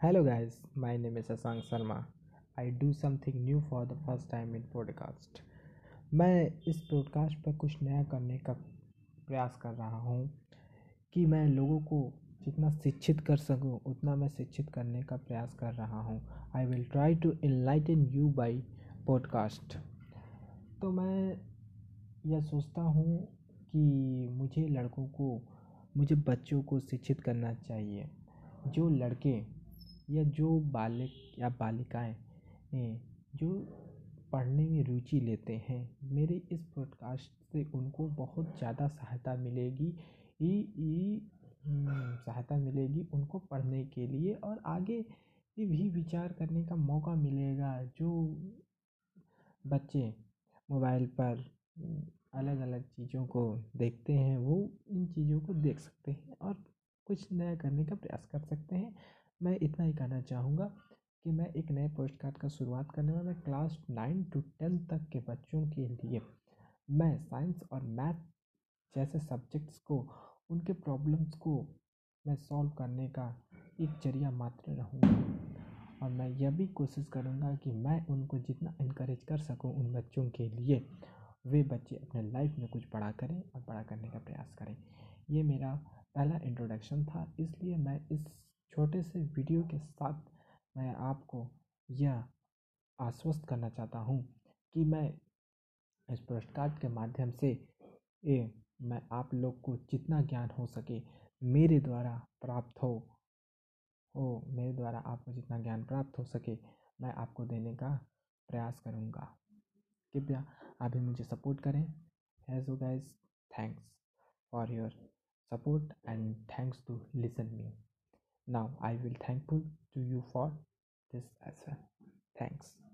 Hello guys, my name is Asang Sharma. I do something new for the first time in podcast. मैं इस podcast पर कुछ नया करने का प्रयास कर रहा हूँ कि मैं लोगों को जितना शिक्षित कर सकूँ उतना मैं शिक्षित करने का प्रयास कर रहा हूँ I will try to enlighten you by podcast तो मैं यह सोचता हूँ कि मुझे लड़कों को मुझे बच्चों को शिक्षित करना चाहिए जो लड़के या जो बालक या बालिकाएँ जो पढ़ने में रुचि लेते हैं, मेरे इस पॉडकास्ट से उनको बहुत ज़्यादा सहायता मिलेगी। ई ई सहायता मिलेगी उनको पढ़ने के लिए और आगे भी विचार करने का मौका मिलेगा। जो बच्चे मोबाइल पर अलग अलग चीज़ों को देखते हैं, वो इन चीज़ों को देख सकते हैं और कुछ नया करने का प्रयास कर सकते हैं। मैं इतना ही कहना चाहूँगा कि मैं एक नए पोस्ट कार्ड का शुरुआत करने वाला क्लास नाइन टू टेंथ तक के बच्चों के लिए। मैं साइंस और मैथ जैसे सब्जेक्ट्स को, उनके प्रॉब्लम्स को मैं सॉल्व करने का एक ज़रिया मात्र रहूँगा। और मैं यह भी कोशिश करूँगा कि मैं उनको जितना इनक्रेज कर सकूँ उन बच्चों के लिए, वे बच्चे अपने लाइफ में कुछ बड़ा करें और बड़ा करने का प्रयास करें। ये मेरा पहला इंट्रोडक्शन था, इसलिए मैं इस छोटे से वीडियो के साथ मैं आपको यह आश्वस्त करना चाहता हूँ कि मैं इस पोस्टकार्ड के माध्यम से ये मैं आप लोग को जितना ज्ञान हो सके मेरे द्वारा प्राप्त हो हो, मेरे द्वारा आपको जितना ज्ञान प्राप्त हो सके मैं आपको देने का प्रयास करूँगा। कृपया अभी मुझे सपोर्ट करें। Hey guys thanks for your support and thanks to listen me now i will thankful to you for this as well. Thanks